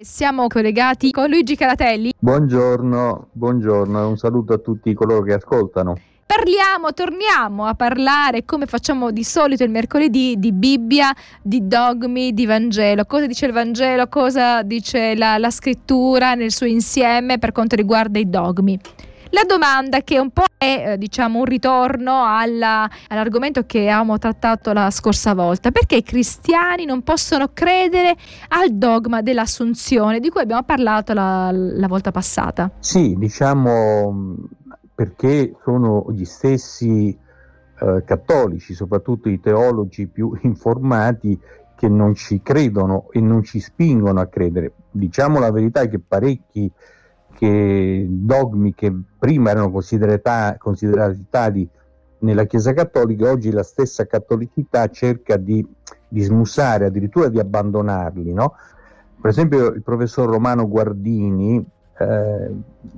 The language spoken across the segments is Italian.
Siamo collegati con Luigi Caratelli. Buongiorno, buongiorno e un saluto a tutti coloro che ascoltano. Parliamo, torniamo a parlare come facciamo di solito il mercoledì di Bibbia, di dogmi, di Vangelo. Cosa dice il Vangelo, cosa dice la, la scrittura nel suo insieme per quanto riguarda i dogmi. La domanda che un po' è eh, diciamo un ritorno alla, all'argomento che avevamo trattato la scorsa volta, perché i cristiani non possono credere al dogma dell'assunzione di cui abbiamo parlato la, la volta passata? Sì, diciamo perché sono gli stessi eh, cattolici, soprattutto i teologi più informati, che non ci credono e non ci spingono a credere. Diciamo la verità che parecchi che dogmi che prima erano considerati, tali nella Chiesa Cattolica, oggi la stessa cattolicità cerca di, di smusare, addirittura di abbandonarli. No? Per esempio il professor Romano Guardini, eh,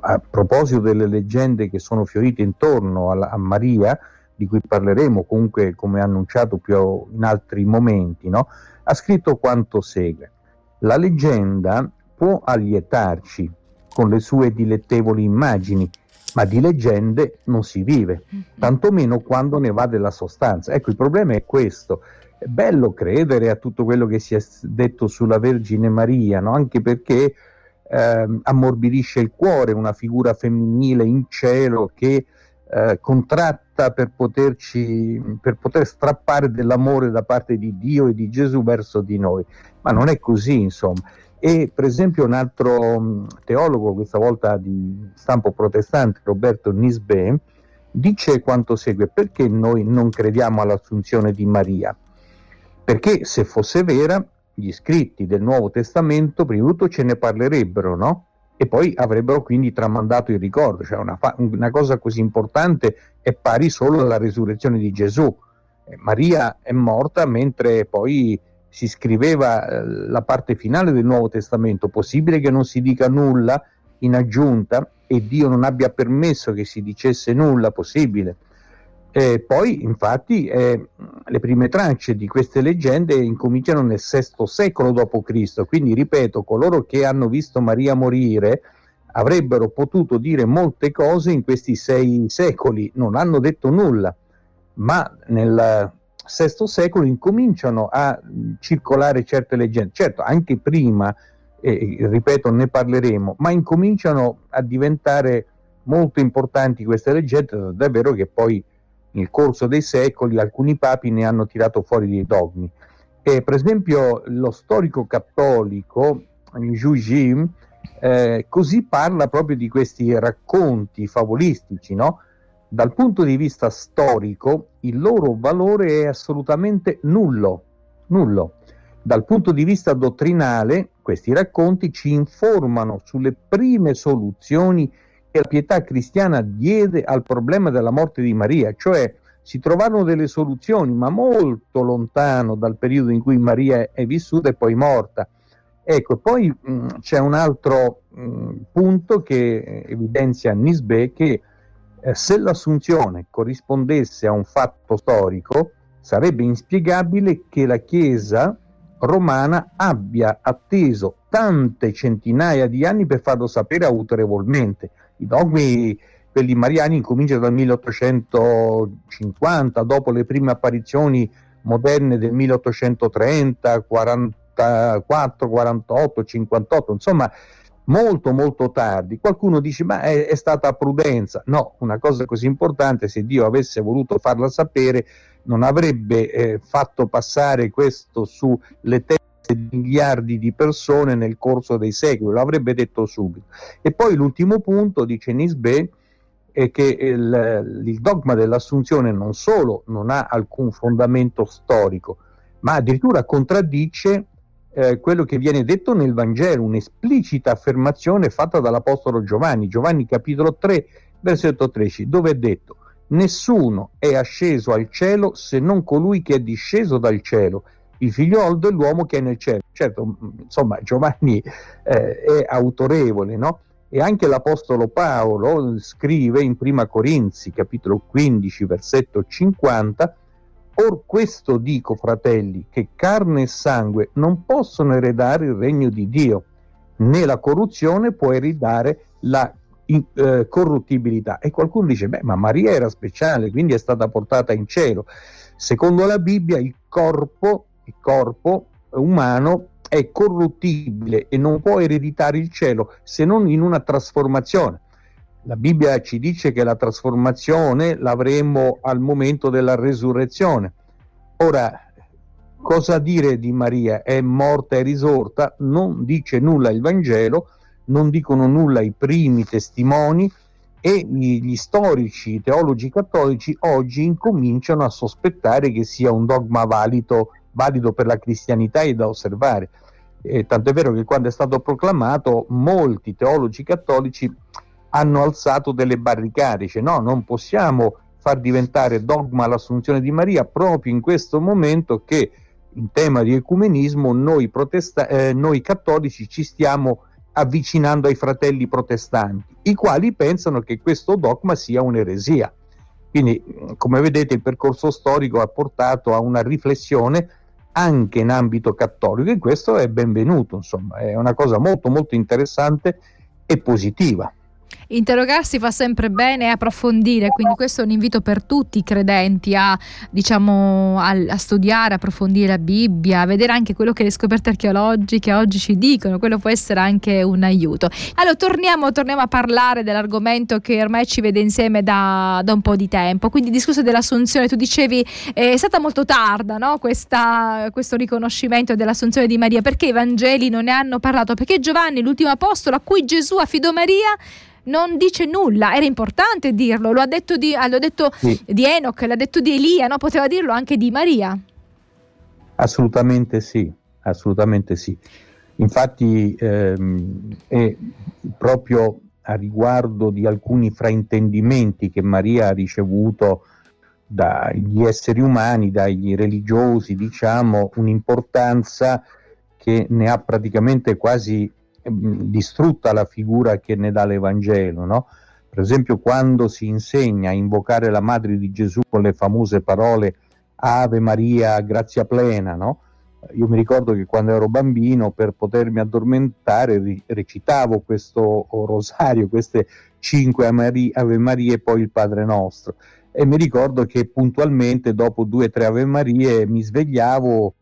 a proposito delle leggende che sono fiorite intorno alla, a Maria, di cui parleremo comunque come annunciato più in altri momenti, no? ha scritto quanto segue. La leggenda può allietarci, con le sue dilettevoli immagini, ma di leggende non si vive, mm-hmm. tantomeno quando ne va della sostanza. Ecco, il problema è questo. È bello credere a tutto quello che si è detto sulla Vergine Maria, no? anche perché eh, ammorbidisce il cuore una figura femminile in cielo che eh, contratta per, poterci, per poter strappare dell'amore da parte di Dio e di Gesù verso di noi. Ma non è così, insomma. E per esempio un altro mm, teologo, questa volta di stampo protestante, Roberto Nisbet, dice quanto segue, perché noi non crediamo all'assunzione di Maria? Perché se fosse vera, gli scritti del Nuovo Testamento, prima di tutto ce ne parlerebbero, no? E poi avrebbero quindi tramandato il ricordo, cioè una, fa- una cosa così importante è pari solo alla risurrezione di Gesù. Eh, Maria è morta mentre poi si scriveva eh, la parte finale del Nuovo Testamento, possibile che non si dica nulla in aggiunta e Dio non abbia permesso che si dicesse nulla, possibile. E poi, infatti, eh, le prime tracce di queste leggende incominciano nel VI secolo d.C., quindi ripeto, coloro che hanno visto Maria morire avrebbero potuto dire molte cose in questi sei secoli, non hanno detto nulla, ma nel VI secolo incominciano a circolare certe leggende, certo anche prima, eh, ripeto ne parleremo, ma incominciano a diventare molto importanti queste leggende, davvero che poi nel corso dei secoli alcuni papi ne hanno tirato fuori dei dogmi. E, per esempio lo storico cattolico Zhu Jim eh, così parla proprio di questi racconti favolistici, no? Dal punto di vista storico il loro valore è assolutamente nullo, nullo. Dal punto di vista dottrinale questi racconti ci informano sulle prime soluzioni che la pietà cristiana diede al problema della morte di Maria, cioè si trovarono delle soluzioni, ma molto lontano dal periodo in cui Maria è vissuta e poi morta. Ecco, poi mh, c'è un altro mh, punto che evidenzia Nisbet che eh, se l'assunzione corrispondesse a un fatto storico, sarebbe inspiegabile che la Chiesa romana abbia atteso tante centinaia di anni per farlo sapere autorevolmente. I dogmi, quelli mariani, incominciano dal 1850, dopo le prime apparizioni moderne del 1830, 44, 48, 58, insomma molto molto tardi. Qualcuno dice ma è, è, stata prudenza. No, una cosa così importante, se Dio avesse voluto farla sapere, non avrebbe eh, fatto passare questo sulle teste di miliardi di persone nel corso dei secoli, lo avrebbe detto subito. E poi l'ultimo punto, dice Nisbet, è che il, il dogma dell'assunzione non solo non ha alcun fondamento storico, ma addirittura contraddice eh, quello che viene detto nel Vangelo, un'esplicita affermazione fatta dall'Apostolo Giovanni, Giovanni capitolo 3, versetto 13, dove è detto nessuno è asceso al cielo se non colui che è disceso dal cielo, il figliolo dell'uomo che è nel cielo. Certo, insomma, Giovanni eh, è autorevole, no? E anche l'Apostolo Paolo scrive in Prima Corinzi, capitolo 15, versetto 50, Or questo dico, fratelli, che carne e sangue non possono eredare il regno di Dio, né la corruzione può ereditare la in, eh, corruttibilità. E qualcuno dice, beh, ma Maria era speciale, quindi è stata portata in cielo. Secondo la Bibbia il corpo, il corpo umano è corruttibile e non può ereditare il cielo se non in una trasformazione. La Bibbia ci dice che la trasformazione l'avremo al momento della resurrezione. Ora, cosa dire di Maria? È morta e risorta? Non dice nulla il Vangelo, non dicono nulla i primi testimoni e gli storici, i teologi cattolici oggi incominciano a sospettare che sia un dogma valido, valido per la cristianità e da osservare. E tant'è vero che quando è stato proclamato molti teologi cattolici hanno alzato delle barricate, dice no, non possiamo far diventare dogma l'assunzione di Maria proprio in questo momento che in tema di ecumenismo noi, protesta- eh, noi cattolici ci stiamo avvicinando ai fratelli protestanti, i quali pensano che questo dogma sia un'eresia. Quindi, come vedete, il percorso storico ha portato a una riflessione anche in ambito cattolico e questo è benvenuto, insomma, è una cosa molto molto interessante e positiva interrogarsi fa sempre bene e approfondire, quindi questo è un invito per tutti i credenti a, diciamo, a, a studiare, approfondire la Bibbia, a vedere anche quello che le scoperte archeologiche oggi ci dicono, quello può essere anche un aiuto. Allora torniamo, torniamo a parlare dell'argomento che ormai ci vede insieme da, da un po' di tempo, quindi il discorso dell'assunzione, tu dicevi è stata molto tarda no? Questa, questo riconoscimento dell'assunzione di Maria, perché i Vangeli non ne hanno parlato? Perché Giovanni, l'ultimo apostolo a cui Gesù affidò Maria, non dice nulla, era importante dirlo, lo ha detto di, ah, detto sì. di Enoch, l'ha detto di Elia, no? poteva dirlo anche di Maria. Assolutamente sì, assolutamente sì. Infatti ehm, è proprio a riguardo di alcuni fraintendimenti che Maria ha ricevuto dagli esseri umani, dagli religiosi, diciamo, un'importanza che ne ha praticamente quasi distrutta la figura che ne dà l'Evangelo, no? Per esempio quando si insegna a invocare la Madre di Gesù con le famose parole Ave Maria, grazia plena, no? Io mi ricordo che quando ero bambino per potermi addormentare recitavo questo rosario, queste cinque Ave Marie e poi il Padre Nostro. E mi ricordo che puntualmente dopo due o tre Ave Marie mi svegliavo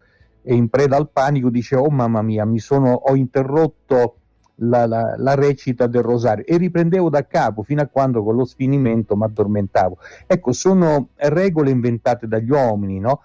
e in preda al panico dice oh mamma mia mi sono, ho interrotto la, la, la, recita del rosario. E riprendevo da capo fino a quando con lo sfinimento mi addormentavo ecco sono regole inventate dagli uomini no?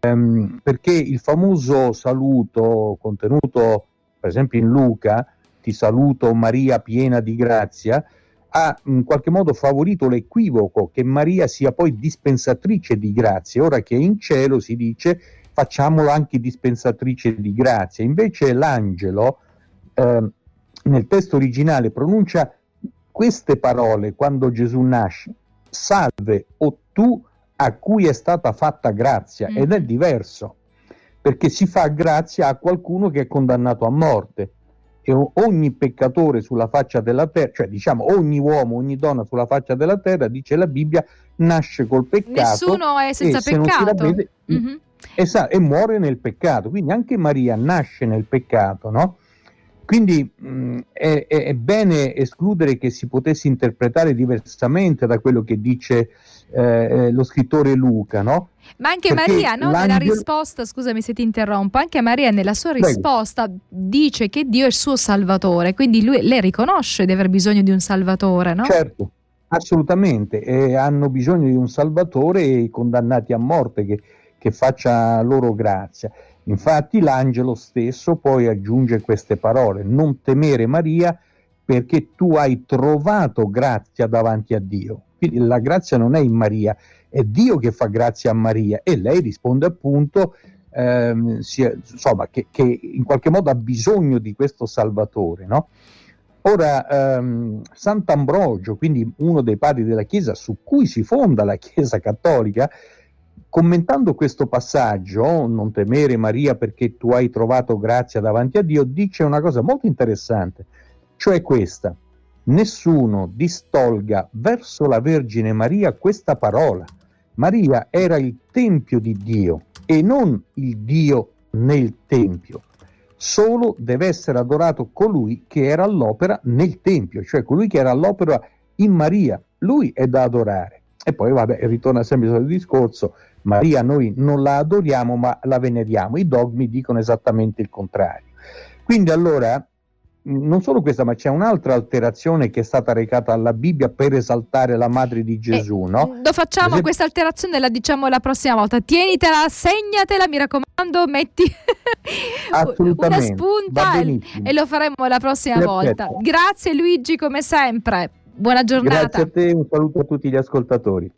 ehm, perché il famoso saluto contenuto per esempio in Luca ti saluto Maria piena di grazia ha in qualche modo favorito l'equivoco che Maria sia poi dispensatrice di grazie. Ora che in cielo si dice facciamolo anche dispensatrice di grazia. Invece l'angelo eh, nel testo originale pronuncia queste parole quando Gesù nasce, salve o tu a cui è stata fatta grazia, mm. ed è diverso, perché si fa grazia a qualcuno che è condannato a morte. E ogni peccatore sulla faccia della terra, cioè diciamo ogni uomo, ogni donna sulla faccia della terra, dice la Bibbia, nasce col peccato. Nessuno è senza peccato. Ravvede, mm-hmm e, sa, e muore nel peccato. Quindi anche Maria nasce nel peccato, no? Quindi mh, è, è, bene escludere che si potesse interpretare diversamente da quello che dice eh, eh lo scrittore Luca, no? Ma anche Perché Maria, no? nella risposta, scusami se ti interrompo, anche Maria nella sua risposta Prego. dice che Dio è il suo salvatore, quindi lui, lei riconosce di aver bisogno di un salvatore, no? Certo, assolutamente, e hanno bisogno di un salvatore i condannati a morte che che faccia loro grazia. Infatti l'angelo stesso poi aggiunge queste parole, non temere Maria perché tu hai trovato grazia davanti a Dio. Quindi la grazia non è in Maria, è Dio che fa grazia a Maria e lei risponde appunto ehm, sia, insomma, che, che, in qualche modo ha bisogno di questo Salvatore. No? Ora, ehm, Sant'Ambrogio, quindi uno dei padri della Chiesa su cui si fonda la Chiesa cattolica, Commentando questo passaggio, non temere Maria perché tu hai trovato grazia davanti a Dio, dice una cosa molto interessante, cioè questa, nessuno distolga verso la Vergine Maria questa parola. Maria era il Tempio di Dio e non il Dio nel Tempio. solo deve essere adorato colui che era all'opera nel Tempio, cioè colui che era all'opera in Maria, lui è da adorare. E poi vabbè, ritorna sempre il discorso, Maria noi non la adoriamo ma la veneriamo, i dogmi dicono esattamente il contrario. Quindi allora non solo questa, ma c'è un'altra alterazione che è stata recata alla Bibbia per esaltare la madre di Gesù, eh, no? Lo facciamo esempio... questa alterazione, la diciamo la prossima volta. Tienitela, segnatela, mi raccomando, metti una spunta e lo faremo la prossima Perfetto. volta. Grazie Luigi, come sempre. Buona giornata. Grazie a te, un saluto a tutti gli ascoltatori.